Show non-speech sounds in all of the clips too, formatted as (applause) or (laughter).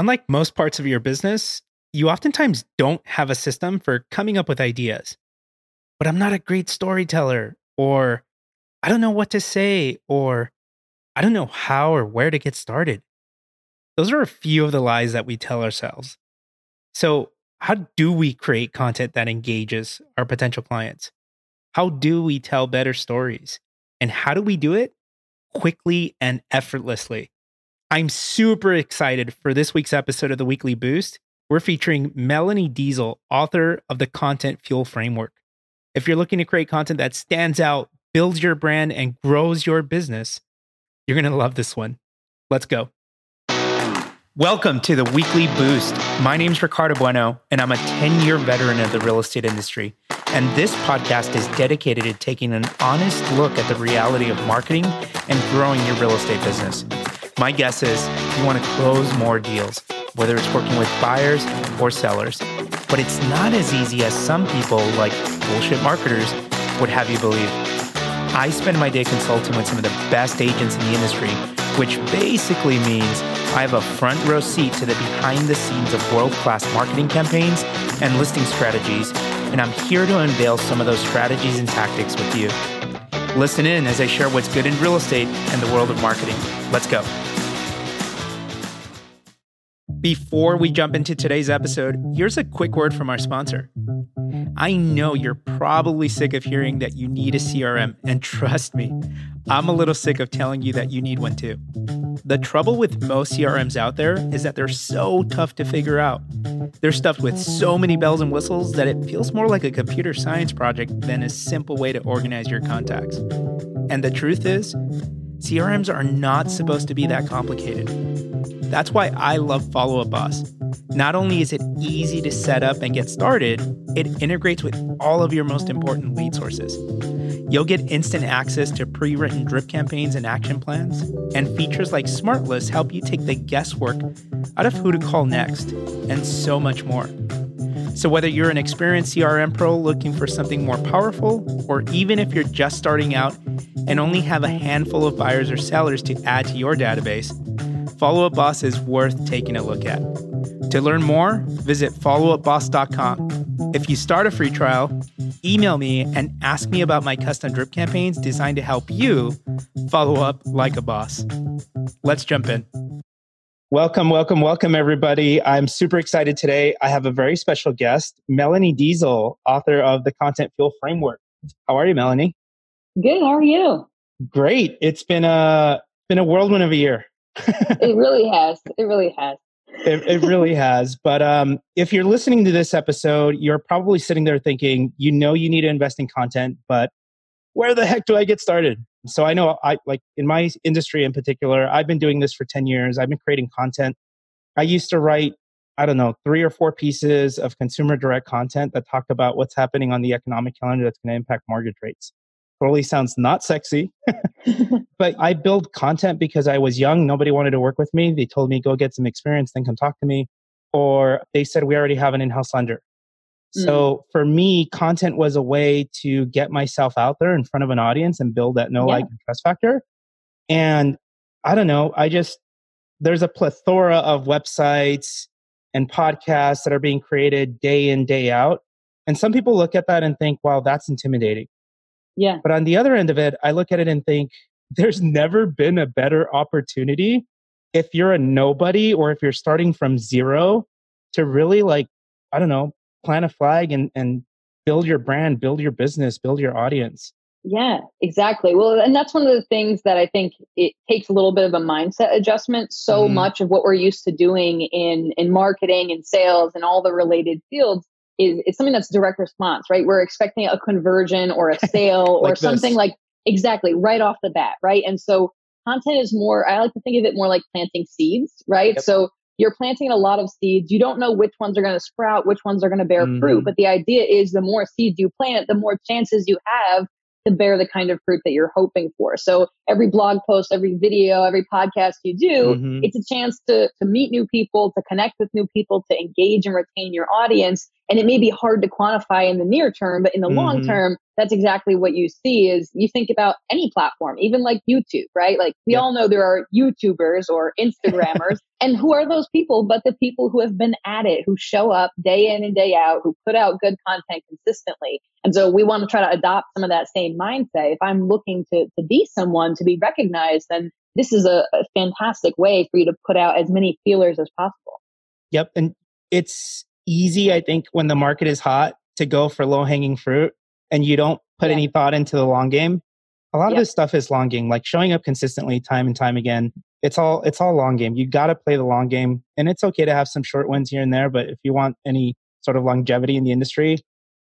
Unlike most parts of your business, you oftentimes don't have a system for coming up with ideas. But I'm not a great storyteller, or I don't know what to say, or I don't know how or where to get started. Those are a few of the lies that we tell ourselves. So, how do we create content that engages our potential clients? How do we tell better stories? And how do we do it quickly and effortlessly? I'm super excited for this week's episode of the Weekly Boost. We're featuring Melanie Deziel, author of the Content Fuel Framework. If you're looking to create content that stands out, builds your brand, and grows your business, you're going to love this one. Let's go. Welcome to the Weekly Boost. My name is Ricardo Bueno, and I'm a 10 year veteran of the real estate industry. And this podcast is dedicated to taking an honest look at the reality of marketing and growing your real estate business. My guess is you want to close more deals, whether it's working with buyers or sellers. But it's not as easy as some people, like bullshit marketers, would have you believe. I spend my day consulting with some of the best agents in the industry, which basically means I have a front row seat to the behind the scenes of world class marketing campaigns and listing strategies, and I'm here to unveil some of those strategies and tactics with you. Listen in as I share what's good in real estate and the world of marketing. Let's go. Before we jump into today's episode, here's a quick word from our sponsor. I know you're probably sick of hearing that you need a CRM, and trust me, I'm a little sick of telling you that you need one too. The trouble with most CRMs out there is that they're so tough to figure out. They're stuffed with so many bells and whistles that it feels more like a computer science project than a simple way to organize your contacts. And the truth is, CRMs are not supposed to be that complicated. That's why I love Follow Up Boss. Not only is it easy to set up and get started, it integrates with all of your most important lead sources. You'll get instant access to pre written drip campaigns and action plans, and features like Smart List help you take the guesswork out of who to call next, and so much more. So, whether you're an experienced CRM pro looking for something more powerful, or even if you're just starting out and only have a handful of buyers or sellers to add to your database, Follow Up Boss is worth taking a look at. To learn more, visit followupboss.com. If you start a free trial, email me and ask me about my custom drip campaigns designed to help you follow up like a boss. Let's jump in. Welcome, welcome, welcome, everybody. I'm super excited today. I have a very special guest, Melanie Deziel, author of the Content Fuel Framework. How are you, Melanie? Good. How are you? Great. It's been a been a whirlwind of a year. It (laughs) really has. It really has. It, it really has. But um, if you're listening to this episode, you're probably sitting there thinking, you know, you need to invest in content, but where the heck do I get started? So I know I like in my industry in particular, I've been doing this for 10 years. I've been creating content. I used to write, I don't know, three or four pieces of consumer direct content that talked about what's happening on the economic calendar that's going to impact mortgage rates. Totally sounds not sexy. (laughs) but I build content because I was young. Nobody wanted to work with me. They told me, go get some experience, then come talk to me. Or they said, we already have an in house lender. Mm. So for me, content was a way to get myself out there in front of an audience and build that no yeah. like and trust factor. And I don't know, I just, there's a plethora of websites and podcasts that are being created day in, day out. And some people look at that and think, wow, that's intimidating. Yeah. But on the other end of it, I look at it and think there's never been a better opportunity if you're a nobody or if you're starting from zero to really like, I don't know, plant a flag and, and build your brand, build your business, build your audience. Yeah, exactly. Well, and that's one of the things that I think it takes a little bit of a mindset adjustment. So mm. much of what we're used to doing in in marketing and sales and all the related fields is it's something that's direct response, right? We're expecting a conversion or a (laughs) sale like or something this. like exactly right off the bat, right? And so content is more, I like to think of it more like planting seeds, right? Yep. So you're planting a lot of seeds. You don't know which ones are going to sprout, which ones are going to bear mm-hmm. fruit. But the idea is the more seeds you plant, the more chances you have to bear the kind of fruit that you're hoping for. So every blog post, every video, every podcast you do, mm-hmm. it's a chance to, to meet new people, to connect with new people, to engage and retain your audience. And it may be hard to quantify in the near term, but in the mm-hmm. long term, that's exactly what you see is you think about any platform, even like YouTube, right? Like we yeah. all know there are YouTubers or Instagrammers. (laughs) and who are those people but the people who have been at it, who show up day in and day out, who put out good content consistently. And so we want to try to adopt some of that same mindset. If I'm looking to, to be someone to be recognized, then this is a, a fantastic way for you to put out as many feelers as possible. Yep. And it's easy, I think, when the market is hot to go for low hanging fruit and you don't put yeah. any thought into the long game. A lot yep. of this stuff is long game, like showing up consistently time and time again. It's all it's all long game. You got to play the long game, and it's okay to have some short wins here and there. But if you want any sort of longevity in the industry,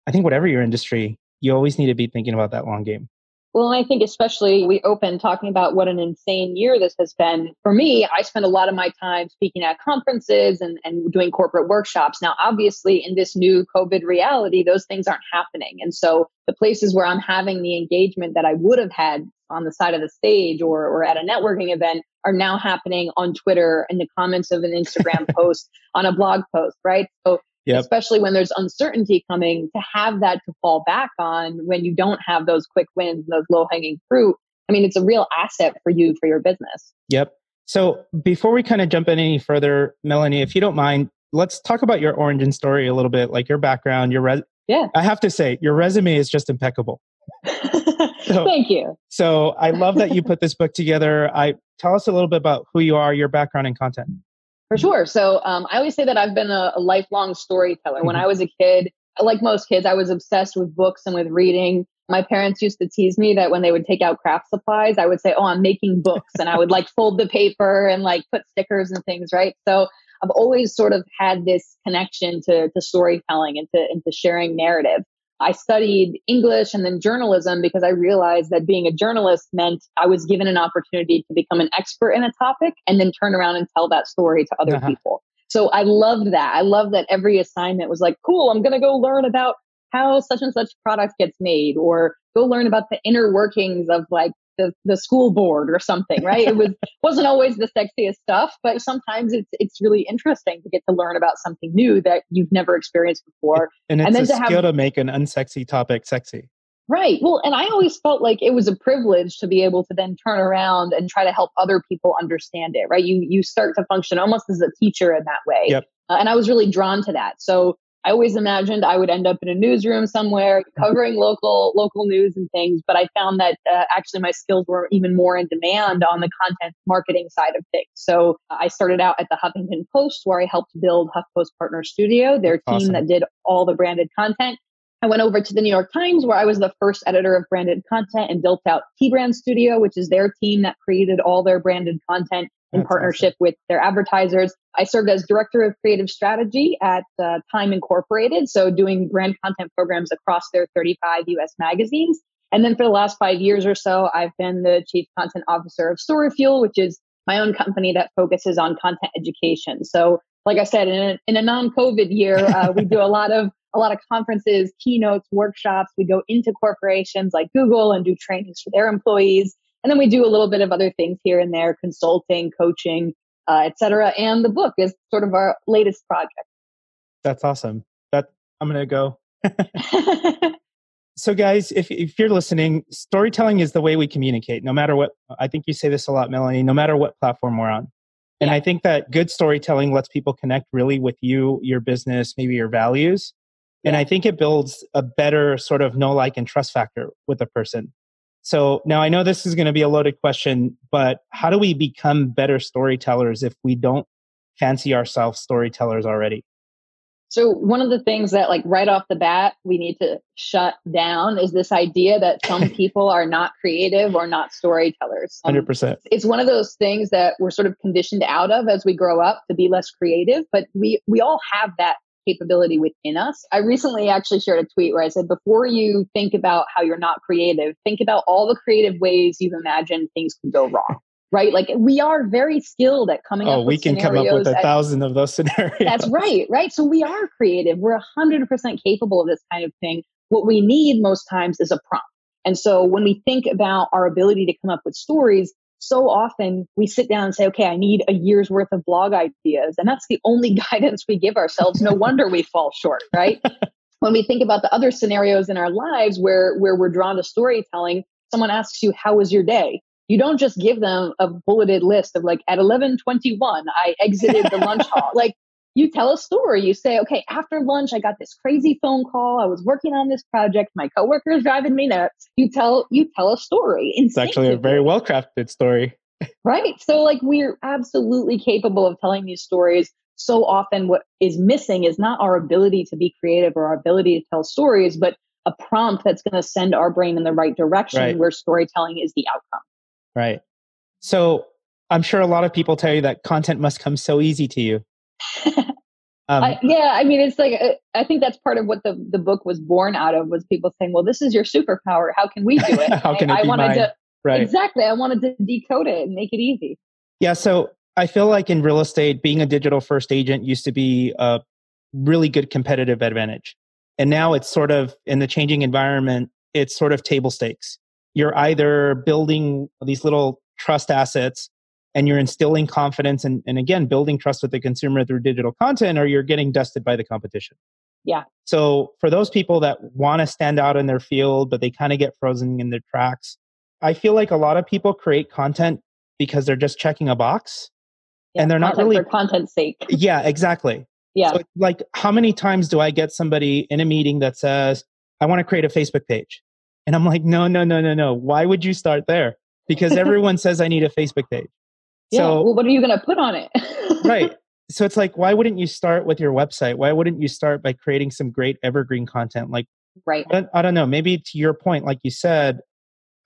I think whatever your industry, you always need to be thinking about that long game. Well, I think especially we opened talking about what an insane year this has been. For me, I spend a lot of my time speaking at conferences and, and doing corporate workshops. Now, obviously, in this new COVID reality, those things aren't happening. And so the places where I'm having the engagement that I would have had on the side of the stage or, or at a networking event are now happening on Twitter in the comments of an Instagram (laughs) post, on a blog post, right? So Yep. especially when there's uncertainty coming to have that to fall back on when you don't have those quick wins and those low hanging fruit i mean it's a real asset for you for your business. Yep. So before we kind of jump in any further melanie if you don't mind let's talk about your origin story a little bit like your background your res- yeah. I have to say your resume is just impeccable. (laughs) So, thank you. so i love that you put this book together. I tell us a little bit about who you are your background and content for sure. So um, I always say that I've been a, a lifelong storyteller. Mm-hmm. When I was a kid, like most kids, I was obsessed with books and with reading. My parents used to tease me that when they would take out craft supplies, I would say, Oh, I'm making books. and I would like fold the paper and like put stickers and things, right? So I've always sort of had this connection to, to storytelling and to, and to sharing narrative. I studied English and then journalism because I realized that being a journalist meant I was given an opportunity to become an expert in a topic and then turn around and tell that story to other uh-huh. people. So I loved that. I love that every assignment was like, cool, I'm going to go learn about how such and such product gets made or go learn about the inner workings of like the, the school board or something, right? It was (laughs) wasn't always the sexiest stuff, but sometimes it's it's really interesting to get to learn about something new that you've never experienced before. And it's and then a to skill have, to make an unsexy topic sexy. Right. Well, and I always felt like it was a privilege to be able to then turn around and try to help other people understand it. Right. You you start to function almost as a teacher in that way. Yep. Uh, and I was really drawn to that. So I always imagined I would end up in a newsroom somewhere (laughs) covering local local news and things, but I found that uh, actually my skills were even more in demand on the content marketing side of things. So uh, I started out at the Huffington Post where I helped build HuffPost Partner Studio, their team awesome. that did all the branded content. I went over to the New York Times where I was the first editor of branded content and built out T Brand Studio, which is their team that created all their branded content in That's partnership awesome. with their advertisers. I served as director of creative strategy at uh, Time Incorporated, so doing brand content programs across their 35 US magazines. And then for the last five years or so, I've been the chief content officer of StoryFuel, which is my own company that focuses on content education. So, like I said, in a, in a non-COVID year, uh, we do a lot of a lot of conferences, keynotes, workshops. We go into corporations like Google and do trainings for their employees. And then we do a little bit of other things here and there, consulting, coaching, uh, etc. And the book is sort of our latest project. That's awesome. That I'm going to go. (laughs) (laughs) so guys if, if you're listening storytelling is the way we communicate no matter what i think you say this a lot melanie no matter what platform we're on and yeah. i think that good storytelling lets people connect really with you your business maybe your values yeah. and i think it builds a better sort of know like and trust factor with a person so now I know this is going to be a loaded question, but how do we become better storytellers if we don't fancy ourselves storytellers already? So one of the things that like right off the bat we need to shut down is this idea that some (laughs) people are not creative or not storytellers. Um, 100%. It's one of those things that we're sort of conditioned out of as we grow up to be less creative, but we we all have that capability within us. I recently actually shared a tweet where I said, before you think about how you're not creative, think about all the creative ways you've imagined things could go wrong. (laughs) Right? Like we are very skilled at coming oh, up we can come up with a at, thousand of those scenarios. That's right. Right. So we are creative. We're 100% capable of this kind of thing. What we need most times is a prompt. And so when we think about our ability to come up with stories, so often we sit down and say, okay, I need a year's worth of blog ideas. And that's the only (laughs) guidance we give ourselves. No wonder we fall short, right? (laughs) when we think about the other scenarios in our lives where, where we're drawn to storytelling, someone asks you, how was your day? You don't just give them a bulleted list of like at 1121, I exited the lunch hall. (laughs) Like you tell a story. You say, okay, after lunch, I got this crazy phone call. I was working on this project. My coworker is driving me nuts. You tell, you tell a story. It's actually a very well crafted story. right. So like we're absolutely capable of telling these stories. So often what is missing is not our ability to be creative or our ability to tell stories, but a prompt that's going to send our brain in the right direction right. where storytelling is the outcome. Right. So I'm sure a lot of people tell you that content must come so easy to you. (laughs) Um, I, yeah, I mean, it's like uh, I think that's part of what the the book was born out of was people saying, "Well, this is your superpower. How can we do it?" (laughs) How can I, it I wanted mine? to right. exactly. I wanted to decode it and make it easy. Yeah, so I feel like in real estate, being a digital first agent used to be a really good competitive advantage, and now it's sort of in the changing environment. It's sort of table stakes. You're either building these little trust assets and you're instilling confidence and, and again building trust with the consumer through digital content or you're getting dusted by the competition. Yeah. So for those people that want to stand out in their field but they kind of get frozen in their tracks i feel like a lot of people create content because they're just checking a box yeah, and they're not really for content's sake. (laughs) Yeah exactly. Yeah. So, like how many times do i get somebody in a meeting that says i want to create a facebook page and i'm like no no no no no. Why would you start there? Because (laughs) everyone says i need a facebook page yeah. So, well, what are you going to put on it? right. (laughs) So it's like, why wouldn't you start with your website? Why wouldn't you start by creating some great evergreen content? Like, right. I, I don't know. Maybe to your point, like you said,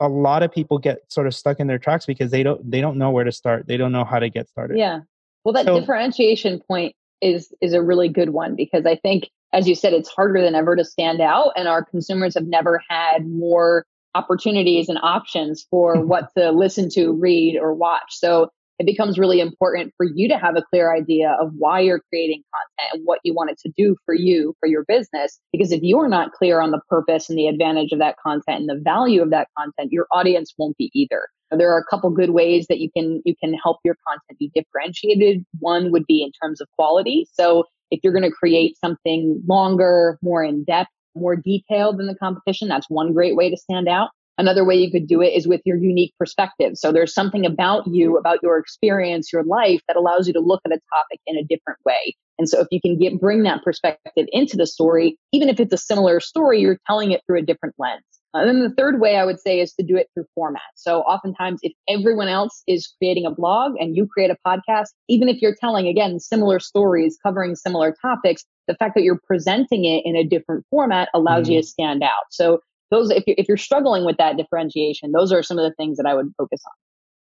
a lot of people get sort of stuck in their tracks because they don't they don't know where to start. They don't know how to get started. Yeah. Well, that so, differentiation point is is a really good one because I think, as you said, it's harder than ever to stand out, and our consumers have never had more opportunities and options for (laughs) what to listen to, read, or watch. So it becomes really important for you to have a clear idea of why you're creating content and what you want it to do for you, for your business. Because if you're not clear on the purpose and the advantage of that content and the value of that content, your audience won't be either. There are a couple good ways that you can you can help your content be differentiated. One would be in terms of quality. So if you're going to create something longer, more in depth, more detailed than the competition, that's one great way to stand out. Another way you could do it is with your unique perspective. So there's something about you, about your experience, your life that allows you to look at a topic in a different way. And so if you can get bring that perspective into the story, even if it's a similar story, you're telling it through a different lens. And then the third way I would say is to do it through format. So oftentimes if everyone else is creating a blog and you create a podcast, even if you're telling again similar stories covering similar topics, the fact that you're presenting it in a different format allows mm-hmm. you to stand out. So those if you're, if you're struggling with that differentiation those are some of the things that i would focus on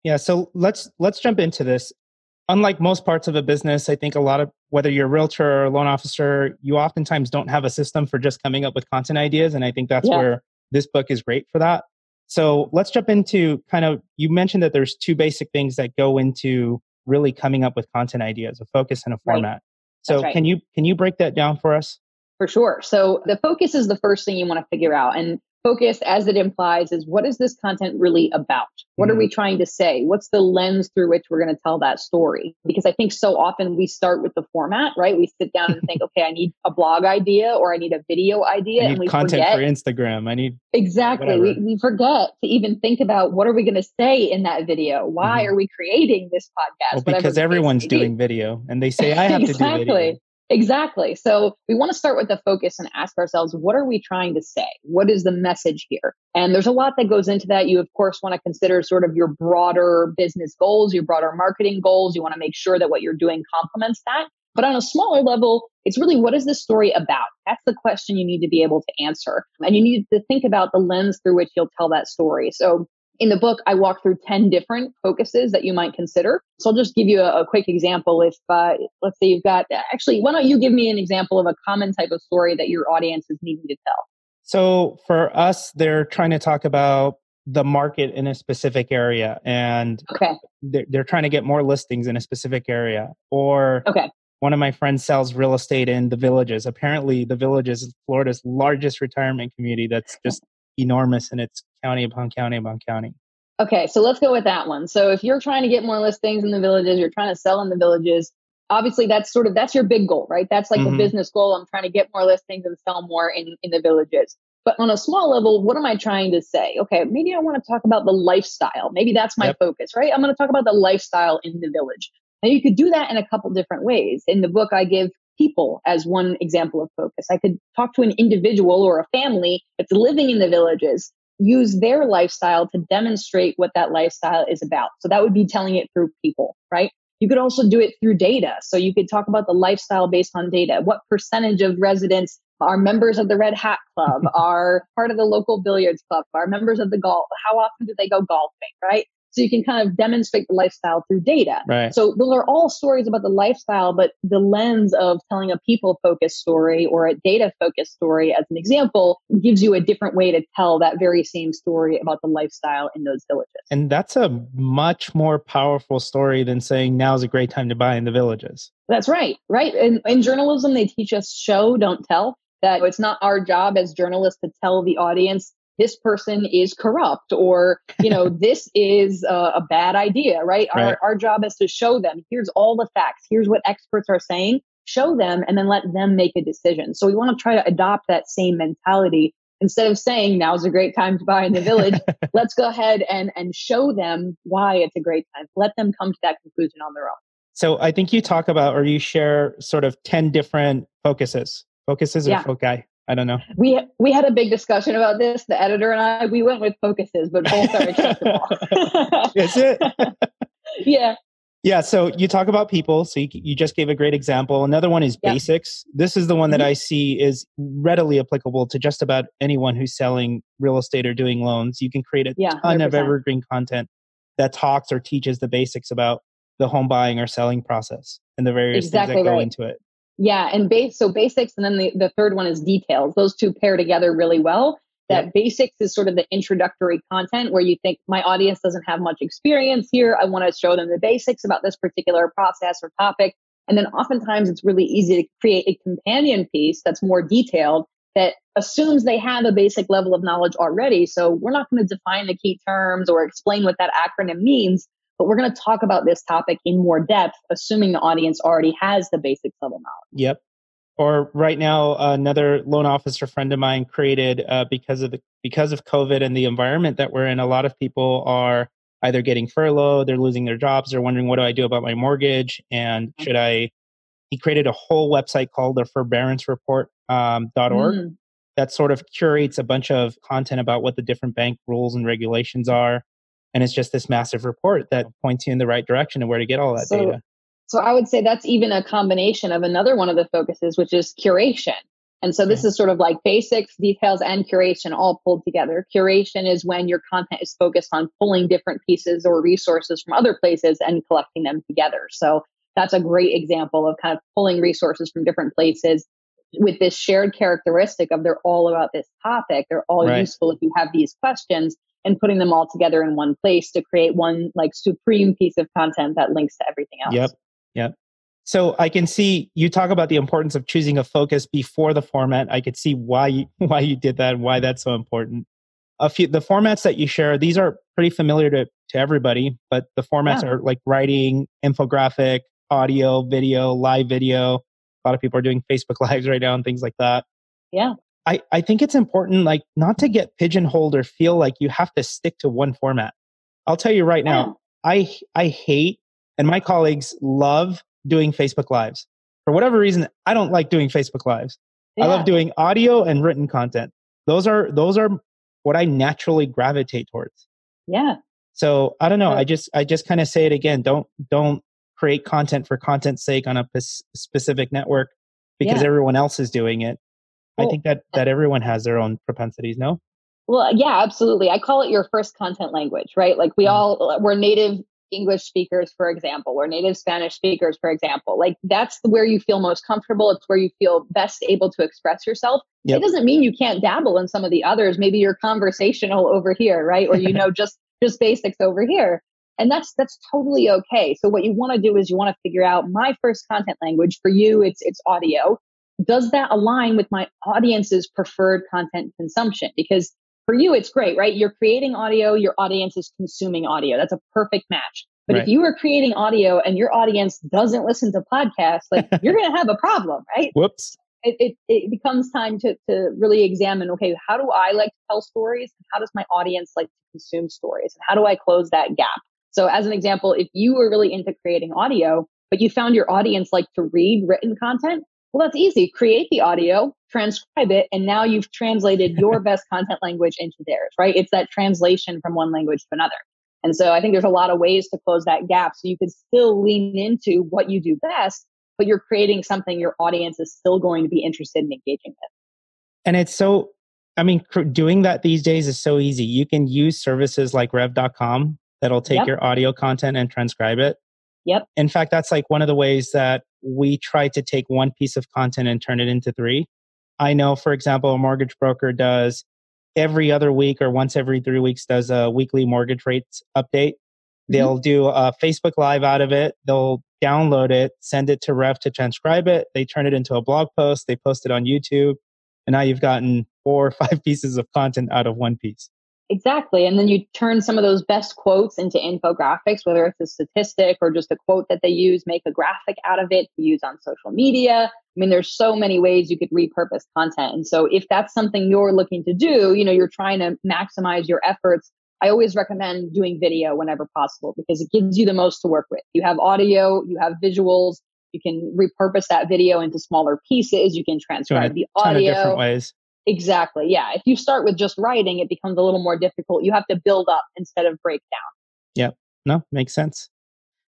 yeah so let's let's jump into this unlike most parts of a business i think a lot of whether you're a realtor or a loan officer you oftentimes don't have a system for just coming up with content ideas and i think that's yeah. where this book is great for that so let's jump into kind of you mentioned that there's two basic things that go into really coming up with content ideas a focus and a format right. so right. can you can you break that down for us for sure. So the focus is the first thing you want to figure out. And focus, as it implies, is what is this content really about? What mm-hmm. are we trying to say? What's the lens through which we're going to tell that story? Because I think so often we start with the format, right? We sit down and (laughs) think, okay, I need a blog idea or I need a video idea. and we content forget, for Instagram. I need exactly. We, we forget to even think about what are we going to say in that video? Why mm-hmm. are we creating this podcast? Well, because everyone's doing video and they (laughs) say I have exactly. to do video. Exactly. So we want to start with the focus and ask ourselves, what are we trying to say? What is the message here? And there's a lot that goes into that. You, of course, want to consider sort of your broader business goals, your broader marketing goals. You want to make sure that what you're doing complements that. But on a smaller level, it's really what is this story about? That's the question you need to be able to answer. And you need to think about the lens through which you'll tell that story. So in the book, I walk through 10 different focuses that you might consider. So I'll just give you a, a quick example. If, uh, let's say you've got, actually, why don't you give me an example of a common type of story that your audience is needing to tell? So for us, they're trying to talk about the market in a specific area and okay. they're, they're trying to get more listings in a specific area. Or okay. one of my friends sells real estate in the villages. Apparently, the villages is Florida's largest retirement community that's just enormous and it's county upon county upon county. Okay, so let's go with that one. So if you're trying to get more listings in the villages, you're trying to sell in the villages, obviously that's sort of that's your big goal, right? That's like mm-hmm. the business goal. I'm trying to get more listings and sell more in in the villages. But on a small level, what am I trying to say? Okay, maybe I want to talk about the lifestyle. Maybe that's my yep. focus, right? I'm going to talk about the lifestyle in the village. And you could do that in a couple different ways. In the book, I give people as one example of focus. I could talk to an individual or a family that's living in the villages, use their lifestyle to demonstrate what that lifestyle is about. So that would be telling it through people, right? You could also do it through data. So you could talk about the lifestyle based on data. What percentage of residents are members of the Red Hat Club, (laughs) are part of the local billiards club, are members of the golf? How often do they go golfing, right? So you can kind of demonstrate the lifestyle through data. Right. So those are all stories about the lifestyle, but the lens of telling a people focused story or a data focused story, as an example, gives you a different way to tell that very same story about the lifestyle in those villages. And that's a much more powerful story than saying now's a great time to buy in the villages. That's right. Right. In, in journalism, they teach us show, don't tell that it's not our job as journalists to tell the audience this person is corrupt or you know (laughs) this is a, a bad idea right? right, Our, our job is to show them here's all the facts here's what experts are saying show them and then let them make a decision. So we want to try to adopt that same mentality. Instead of saying now's a great time to buy in the village (laughs) let's go ahead and and show them why it's a great time. Let them come to that conclusion on their own. So i think you talk about or you share sort of 10 different focuses focuses or yeah. foci I don't know. We we had a big discussion about this. The editor and I we went with focuses, but both are acceptable. (laughs) Is it? (laughs) yeah. Yeah. So you talk about people. So you, you just gave a great example. Another one is yeah. basics. This is the one that mm-hmm. I see is readily applicable to just about anyone who's selling real estate or doing loans. You can create a yeah, ton 100%. of evergreen content that talks or teaches the basics about the home buying or selling process and the various exactly things that go into it. Yeah, and base so basics, and then the, the third one is details. Those two pair together really well. That basics is sort of the introductory content where you think my audience doesn't have much experience here. I want to show them the basics about this particular process or topic. And then oftentimes it's really easy to create a companion piece that's more detailed that assumes they have a basic level of knowledge already. So we're not going to define the key terms or explain what that acronym means but we're going to talk about this topic in more depth, assuming the audience already has the basic level knowledge. Yep. Or right now, another loan officer friend of mine created uh, because of the because of COVID and the environment that we're in. A lot of people are either getting furloughed, they're losing their jobs, they're wondering what do I do about my mortgage, and mm-hmm. should I? He created a whole website called the Forbearance Report um, .org mm. that sort of curates a bunch of content about what the different bank rules and regulations are and it's just this massive report that points you in the right direction and where to get all that so, data. so i would say that's even a combination of another one of the focuses which is curation. And so this is sort of like basics details and curation all pulled together. Curation is when your content is focused on pulling different pieces or resources from other places and collecting them together. So that's a great example of kind of pulling resources from different places with this shared characteristic of they're all about this topic they're all right. useful if you have these questions and putting them all together in one place to create one like supreme piece of content that links to everything else. Yep. Yep. So I can see you talk about the importance of choosing a focus before the format. I could see why you, (laughs) why you did that and why that's so important. A few the formats that you share, these are pretty familiar to, to everybody, but the formats yeah. are like writing, infographic, audio, video, live video. A lot of people are doing Facebook (laughs) lives right now and things like that. Yeah. I, I think it's important like not to get pigeonholed or feel like you have to stick to one format. I'll tell you right now, I I hate and my colleagues love doing Facebook lives. For whatever reason, I don't like doing Facebook lives. Yeah. I love doing audio and written content. Those are those are what I naturally gravitate towards. Yeah. So I don't know. I just I just kind of say it again. Don't don't create content for content's sake on a p- specific network because yeah. everyone else is doing it. Well, I think that that everyone has their own propensities. No. Well, yeah, absolutely. I call it your first content language, right? Like we mm. all we're native English speakers, for example, or native Spanish speakers, for example. Like that's where you feel most comfortable. It's where you feel best able to express yourself. Yep. It doesn't mean you can't dabble in some of the others. Maybe you're conversational over here, right? Or you (laughs) know just just basics over here. And that's that's totally okay. So what you want to do is you want to figure out my first content language for you it's it's audio does that align with my audience's preferred content consumption? Because for you, it's great, right? You're creating audio, your audience is consuming audio. That's a perfect match. But right. if you are creating audio and your audience doesn't listen to podcasts, like (laughs) you're going to have a problem, right? Whoops. It, it, it, becomes time to, to really examine okay, how do I like to tell stories? How does my audience like to consume stories? And how do I close that gap? So, as an example, if you were really into creating audio, but you found your audience like to read written content, well, that's easy. Create the audio, transcribe it, and now you've translated (laughs) your best content language into theirs, right? It's that translation from one language to another. And so I think there's a lot of ways to close that gap. So you can still lean into what you do best, but you're creating something your audience is still going to be interested in engaging with. And it's so, I mean, doing that these days is so easy. You can use services like rev.com that'll take yep. your audio content and transcribe it. Yep. In fact, that's like one of the ways that we try to take one piece of content and turn it into three. I know, for example, a mortgage broker does every other week or once every three weeks does a weekly mortgage rates update. Mm-hmm. They'll do a Facebook Live out of it. They'll download it, send it to Rev to transcribe it. They turn it into a blog post. They post it on YouTube. And now you've gotten four or (laughs) five pieces of content out of one piece. Exactly. And then you turn some of those best quotes into infographics, whether it's a statistic or just a quote that they use, make a graphic out of it to use on social media. I mean, there's so many ways you could repurpose content. And so if that's something you're looking to do, you know, you're trying to maximize your efforts. I always recommend doing video whenever possible because it gives you the most to work with. You have audio, you have visuals, you can repurpose that video into smaller pieces, you can transcribe the audio. different ways. Exactly. Yeah. If you start with just writing, it becomes a little more difficult. You have to build up instead of break down. Yep. No, makes sense.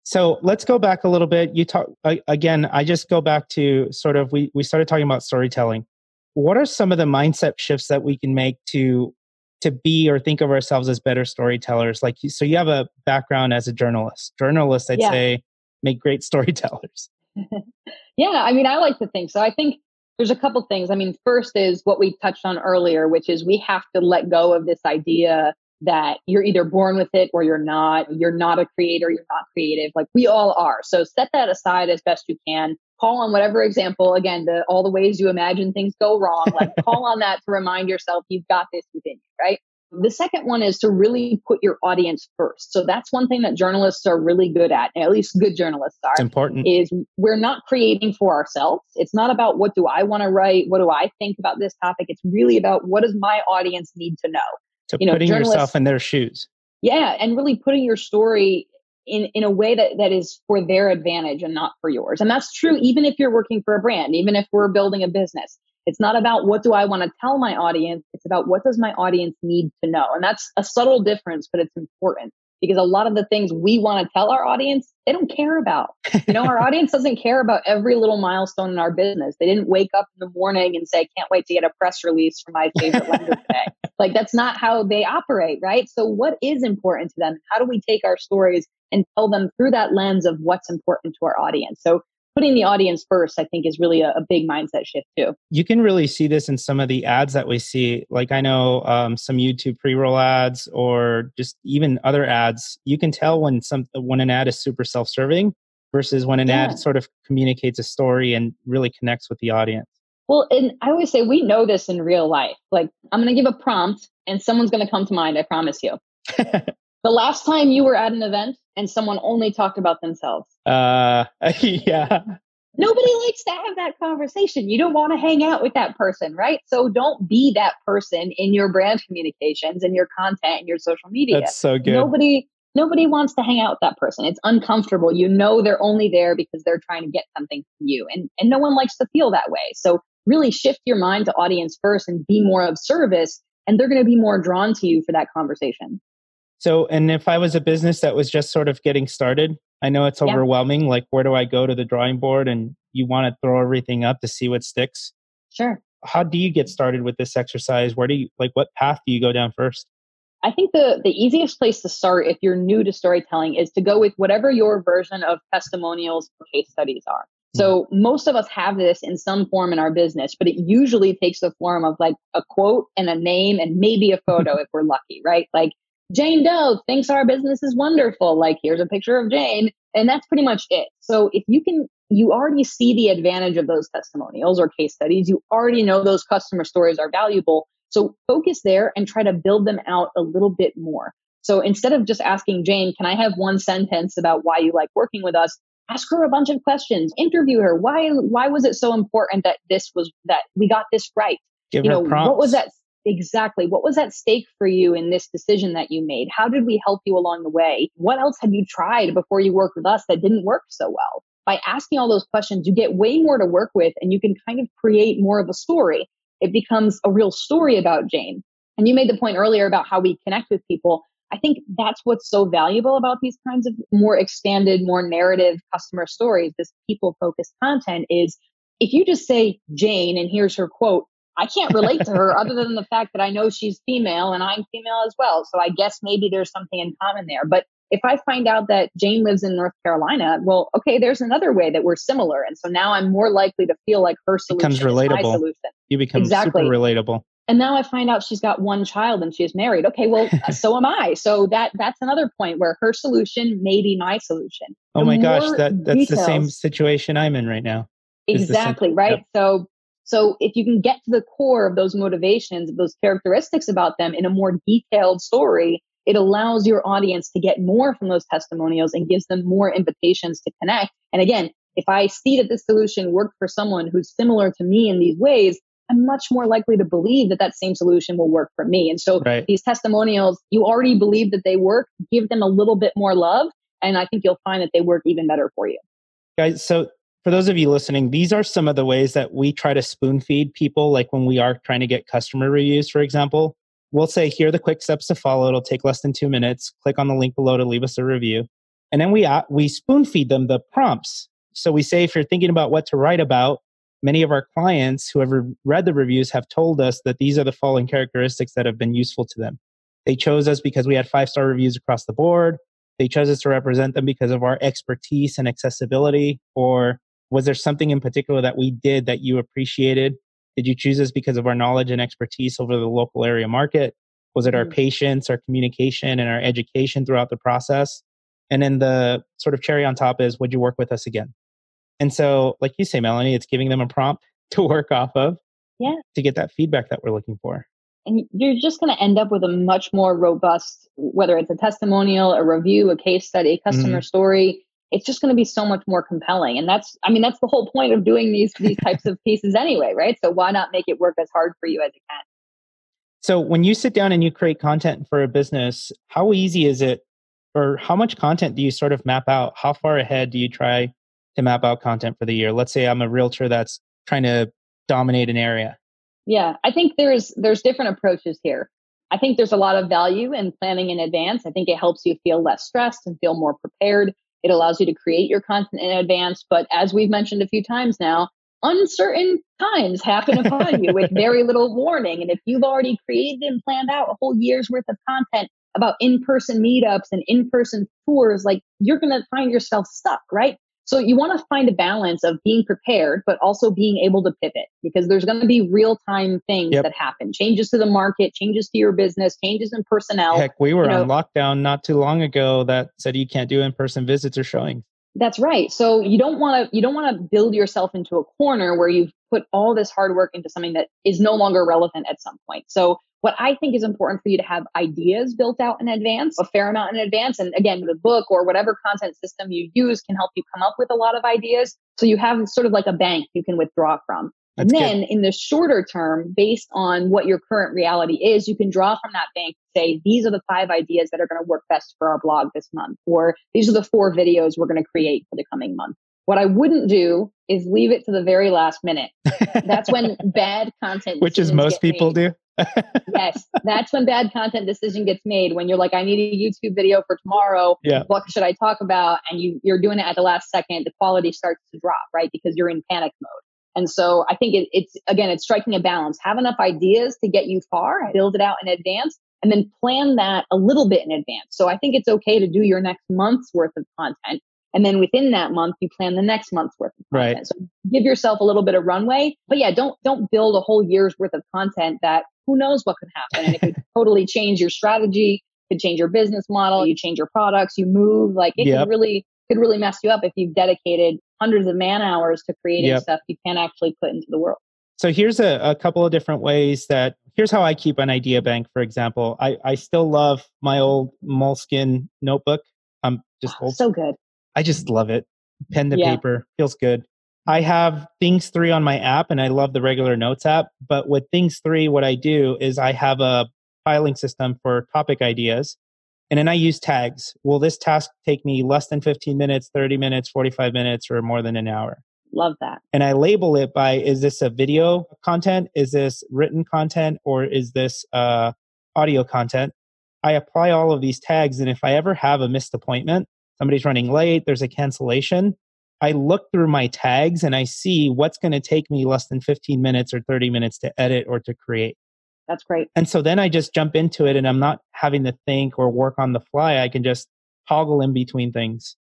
So let's go back a little bit. You talk again. I just go back to sort of we we started talking about storytelling. What are some of the mindset shifts that we can make to to be or think of ourselves as better storytellers? Like so, you have a background as a journalist. Journalists, I'd yeah. say, make great (laughs) storytellers. (laughs) yeah, I mean, I like to think so. I think there's a couple things. I mean, first is what we touched on earlier, which is we have to let go of this idea that you're either born with it or you're not. You're not a creator, you're not creative. Like we all are. So set that aside as best you can. Call on whatever example, again, the, all the ways you imagine things go wrong. Like (laughs) call on that to remind yourself you've got this within you, right? The second one is to really put your audience first. So that's one thing that journalists are really good at, at least good journalists are. It's important. Is we're not creating for ourselves. It's not about what do I want to write, what do I think about this topic. It's really about what does my audience need to know. So you know, putting yourself in their shoes. Yeah, and really putting your story in, in a way that, that is for their advantage and not for yours. And that's true even if you're working for a brand, even if we're building a business. It's not about what do I want to tell my audience. It's about what does my audience need to know. And that's a subtle difference, but it's important because a lot of the things we want to tell our audience, they don't care about. You know, our (laughs) audience doesn't care about every little milestone in our business. They didn't wake up in the morning and say, can't wait to get a press release from my favorite lender (laughs) today. Like that's not how they operate, right? So what is important to them? How do we take our stories and tell them through that lens of what's important to our audience? So putting the audience first, I think, is really a, a, big mindset shift too. You can really see this in some of the ads that we see. Like I know um, some YouTube pre-roll ads, or just even other ads. You can tell when some when an ad is super self-serving versus when an yeah. ad sort of communicates a story and really connects with the audience. Well, and I always say we know this in real life. Like I'm going to give a prompt, and someone's going to come to mind. I promise you. (laughs) the last time you were at an event and someone only talked about themselves. Uh, (laughs) yeah. Nobody likes to have that conversation. You don't want to hang out with that person, right? So don't be that person in your brand communications and your content and your social media. That's so good. Nobody nobody wants to hang out with that person. It's uncomfortable. You know they're only there because they're trying to get something from you. And and no one likes to feel that way. So really shift your mind to audience first and be more of service and they're going to be more drawn to you for that conversation. So, and if I was a business that was just sort of getting started, I know it's overwhelming. Like, where do I go to the drawing board? And you want to throw everything up to see what sticks. Sure. How do you get started with this exercise? Where do you, like, what path do you go down first? I think the, the easiest place to start if you're new to storytelling is to go with whatever your version of testimonials or case studies are. Hmm. So most of us have this in some form in our business, but it usually takes the form of like a quote and a name and maybe a photo if we're lucky, right? Like Jane Doe thinks our business is wonderful. Like, here's a picture of Jane. And that's pretty much it. So if you can, you already see the advantage of those testimonials or case studies. You already know those customer stories are valuable. So focus there and try to build them out a little bit more. So instead of just asking Jane, can I have one sentence about why you like working with us? Ask her a bunch of questions. Interview her. Why why was it so important that this was that we got this right? Give you her know, prompts. what was that exactly? What was at stake for you in this decision that you made? How did we help you along the way? What else have you tried before you worked with us that didn't work so well? By asking all those questions, you get way more to work with and you can kind of create more of a story. It becomes a real story about Jane. And you made the point earlier about how we connect with people. I think that's what's so valuable about these kinds of more expanded, more narrative customer stories, this people focused content is if you just say Jane and here's her quote, I can't relate to her other than the fact that I know she's female and I'm female as well. So I guess maybe there's something in common there. But if I find out that Jane lives in North Carolina, well, okay, there's another way that we're similar. And so now I'm more likely to feel like her solution Becomes is my relatable. solution. you become exactly. super relatable. And now I find out she's got one child and she's married. Okay, well, uh, so am I. So that that's another point where her solution may be my solution. Oh my gosh, that that's the same situation I'm in right now. the same- Exactly, right? yep. So so if you can get to the core of those motivations, of those characteristics about them in a more detailed story, it allows your audience to get more from those testimonials and gives them more invitations to connect. And again, if I see that this solution worked for someone who's similar to me in these ways, I'm much more likely to believe that that same solution will work for me. And so Right. these testimonials, you already believe that they work, give them a little bit more love. And I think you'll find that they work even better for you. Guys, so for those of you listening, these are some of the ways that we try to spoon feed people, like when we are trying to get customer reviews, for example. We'll say, here are the quick steps to follow. It'll take less than two minutes. Click on the link below to leave us a review. And then we, uh, we spoon feed them the prompts. So we say, if you're thinking about what to write about, many of our clients who have re- read the reviews have told us that these are the following characteristics that have been useful to them. They chose us because we had five star reviews across the board. They chose us to represent them because of our expertise and accessibility. Or was there something in particular that we did that you appreciated? Did you choose us because of our knowledge and expertise over the local area market? Was it our Mhm. patience, our communication, and our education throughout the process? And then the sort of cherry on top is would you work with us again? And so, like you say, Melanie, it's giving them a prompt (laughs) to work off of Yeah. to get that feedback that we're looking for. and you're just going to end up with a much more robust whether it's a testimonial a review a case study a customer story it's just going to be so much more compelling and that's i mean that's the whole point of doing these these types of pieces anyway right so why not make it work as hard for you as it can So when you sit down and you create content for a business, how easy is it or how much content do you sort of map out? How far ahead do you try to map out content for the year? Let's say I'm a realtor that's trying to dominate an area. yeah i think there's there's different approaches here i think there's a lot of value in planning in advance i think it helps you feel less stressed and feel more prepared it allows you to create your content in advance but as we've mentioned a few times now uncertain times happen upon you with (laughs) very little warning and if you've already created and planned out a whole year's worth of content about in-person meetups and in-person tours like you're going to find yourself stuck right so you want to find a balance of being prepared, but also being able to pivot because there's going to be real time things Yep. that happen changes to the market, changes to your business, changes in personnel. Heck, we were you on know- lockdown not too long ago that said you can't do in-person visits or showings. That's right. So you don't want to you don't want to build yourself into a corner where you've put all this hard work into something that is no longer relevant at some point. So what I think is important for you to have ideas built out in advance, a fair amount in advance. And again, the book or whatever content system you use can help you come up with a lot of ideas. So you have sort of like a bank you can withdraw from. That's and good. then in the shorter term, based on what your current reality is, you can draw from that bank, say, these are the five ideas that are going to work best for our blog this month, or these are the four videos we're going to create for the coming month. What I wouldn't do is leave it to the very last minute. That's when (laughs) bad content, Which is most people made. do. Yes, that's when bad content decision gets made. When you're like, I need a YouTube video for tomorrow. Yeah. What should I talk about? And you you're doing it at the last second. The quality starts to drop, right? Because you're in panic mode. And so I think it, it's again, it's striking a balance. Have enough ideas to get you far. Build it out in advance, and then plan that a little bit in advance. So I think it's okay to do your next month's worth of content. And then within that month, you plan the next month's worth of content. Right. So give yourself a little bit of runway. But yeah, don't don't build a whole year's worth of content that who knows what could happen. And it could (laughs) totally change your strategy, could change your business model, you change your products, you move. Like it Yep. could really could really mess you up if you've dedicated hundreds of man hours to creating Yep. stuff you can't actually put into the world. So here's a, a couple of different ways that here's how I keep an idea bank, for example. I, I still love my old Moleskine notebook. I'm just oh, old. So good. I just love it. Pen to yeah. paper feels good. I have Things 3 on my app and I love the regular notes app. But with Things 3, what I do is I have a filing system for topic ideas. And then I use tags. Will this task take me less than 15 minutes, 30 minutes, 45 minutes, or more than an hour? Love that. And I label it by is this a video content? Is this written content? Or is this uh, audio content? I apply all of these tags. And if I ever have a missed appointment, somebody's running late, there's a cancellation, I look through my tags and I see what's going to take me less than 15 minutes or 30 minutes to edit or to create. That's great. And so then I just jump into it and I'm not having to think or work on the fly. I can just toggle in between things.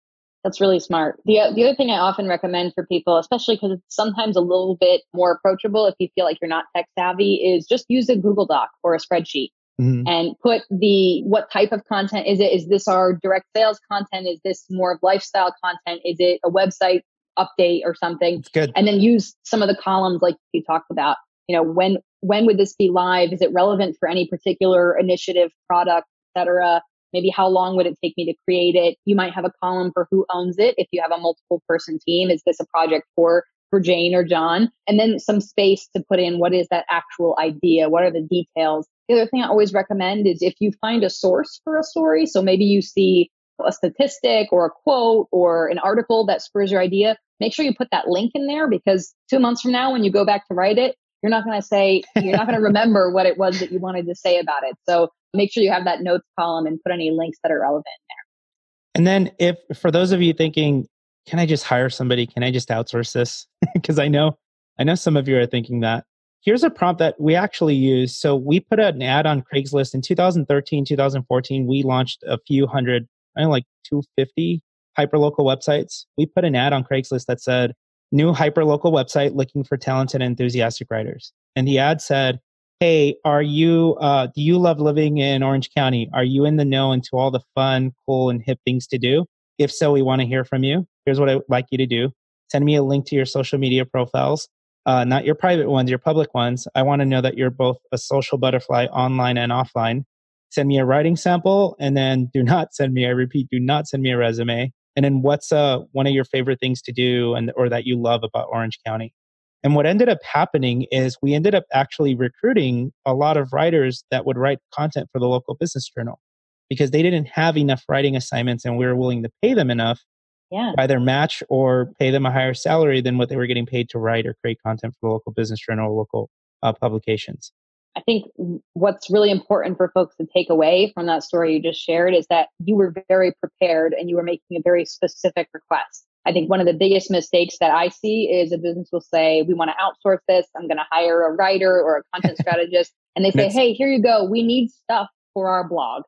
That's really smart. The, uh, the other thing I often recommend for people, especially because it's sometimes a little bit more approachable if you feel like you're not tech savvy, is just use a Google Doc or a spreadsheet mm-hmm. and put the what type of content is it? Is this our direct sales content? Is this more of lifestyle content? Is it a website update or something? Good. And then use some of the columns like you talked about. You know, when when would this be live? Is it relevant for any particular initiative, product, etc.? Maybe how long would it take me to create it? You might have a column for who owns it. If you have a multiple person team, is this a project for for Jane or John? And then some space to put in what is that actual idea? What are the details? The other thing I always recommend is if you find a source for a story, so maybe you see a statistic or a quote or an article that spurs your idea, make sure you put that link in there because two months from now, when you go back to write it, you're not going to say, you're not going (laughs) to remember what it was that you wanted to say about it. So make sure you have that notes column and put any links that are relevant there. And then, if for those of you thinking, can I just hire somebody? Can I just outsource this? (laughs) Because I know, I know some of you are thinking that here's a prompt that we actually use. So we put out an ad on Craigslist in 2013, 2014. We launched a few hundred, I know like 250 hyperlocal websites. We put an ad on Craigslist that said, new hyperlocal website looking for talented enthusiastic writers. And the ad said, Hey, are you, uh, do you love living in Orange County? Are you in the know into all the fun, cool, and hip things to do? If so, we want to hear from you. Here's what I would like you to do send me a link to your social media profiles uh, not your private ones, your public ones. I want to know that you're both a social butterfly online and offline. Send me a writing sample, and then do not (laughs) send me. I repeat, do not send me a resume. And then what's uh, one of your favorite things to do, and or that you love about Orange County? And what ended up happening is we ended up actually recruiting a lot of writers that would write content for the local business journal because they didn't have enough writing assignments, and we were willing to pay them enough yeah. either match or pay them a higher salary than what they were getting paid to write or create content for the local business journal or local uh, publications. I think what's really important for folks to take away from that story you just shared is that you were very prepared and you were making a very specific request. I think one of the biggest mistakes that I see is a business will say, We want to outsource this. I'm going to hire a writer or a content (laughs) strategist. And they say, Hey, here you go. We need stuff for our blog.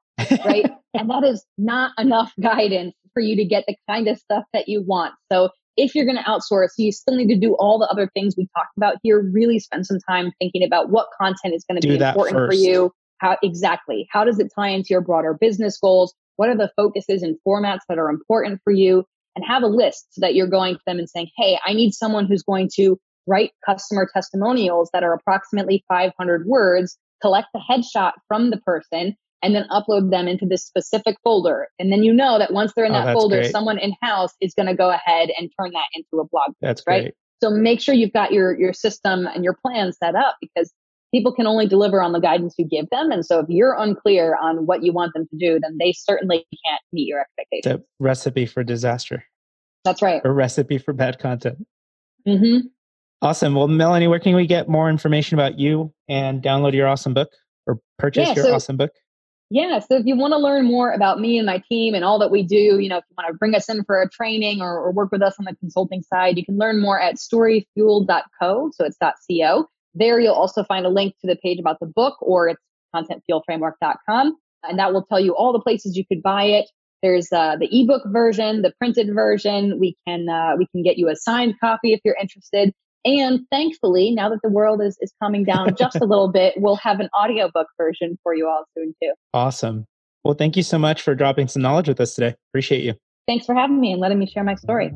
Right. (laughs) and that is not enough (laughs) guidance for you to get the kind of stuff that you want. So if you're going to outsource, you still need to do all the other things we talked about here. Really spend some time thinking about what content is going to be important first. for you. How exactly? How does it tie into your broader business goals? What are the focuses and formats that are important for you? And have a list so that you're going to them and saying, Hey, I need someone who's going to write customer testimonials that are approximately 500 words, collect the headshot from the person, and then upload them into this specific folder. And then you know that once they're in oh, that folder, great. someone in house is going to go ahead and turn that into a blog. Post, That's right. Great. So make sure you've got your your system and your plan set up because people can only deliver on the guidance you give them. And so if you're unclear on what you want them to do, then they certainly can't meet your expectations. A recipe for disaster. That's right. A recipe for bad content. Mm-hmm. Awesome. Well, Melanie, where can we get more information about you and download your awesome book or purchase yeah, your so, awesome book? Yeah. So if you want to learn more about me and my team and all that we do, you know, if you want to bring us in for a training or, or work with us on the consulting side, you can learn more at storyfuel.co. So it's .co. There you'll also find a link to the page about the book or it's contentfuelframework.com. And that will tell you all the places you could buy it. There's uh, the ebook version, the printed version. We can uh, we can get you a signed copy if you're interested. And thankfully, now that the world is, is calming down just a little bit, we'll have an audiobook version for you all soon too. Awesome. Well, thank you so much for dropping some knowledge with us today. Appreciate you. Thanks for having me and letting me share my story.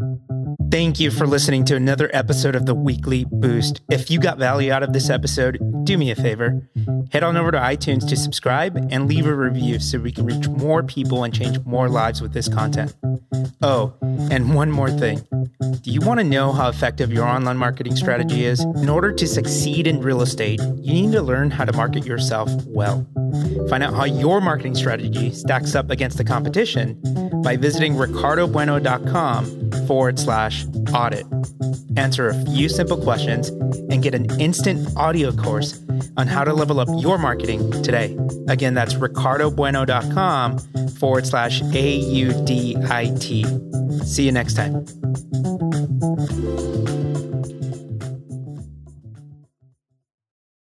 Thank you for listening to another episode of the Weekly Boost. If you got value out of this episode, do me a favor. Head on over to iTunes to subscribe and leave a review so we can reach more people and change more lives with this content. Oh, and one more thing. Do you want to know how effective your online marketing strategy is? In order to succeed in real estate, you need to learn how to market yourself well. Find out how your marketing strategy stacks up against the competition by visiting ricardobueno.com forward slash audit. Answer a few simple questions and get an instant audio course on how to level up your marketing today. Again, that's ricardobueno.com forward slash A U D I T. See you next time.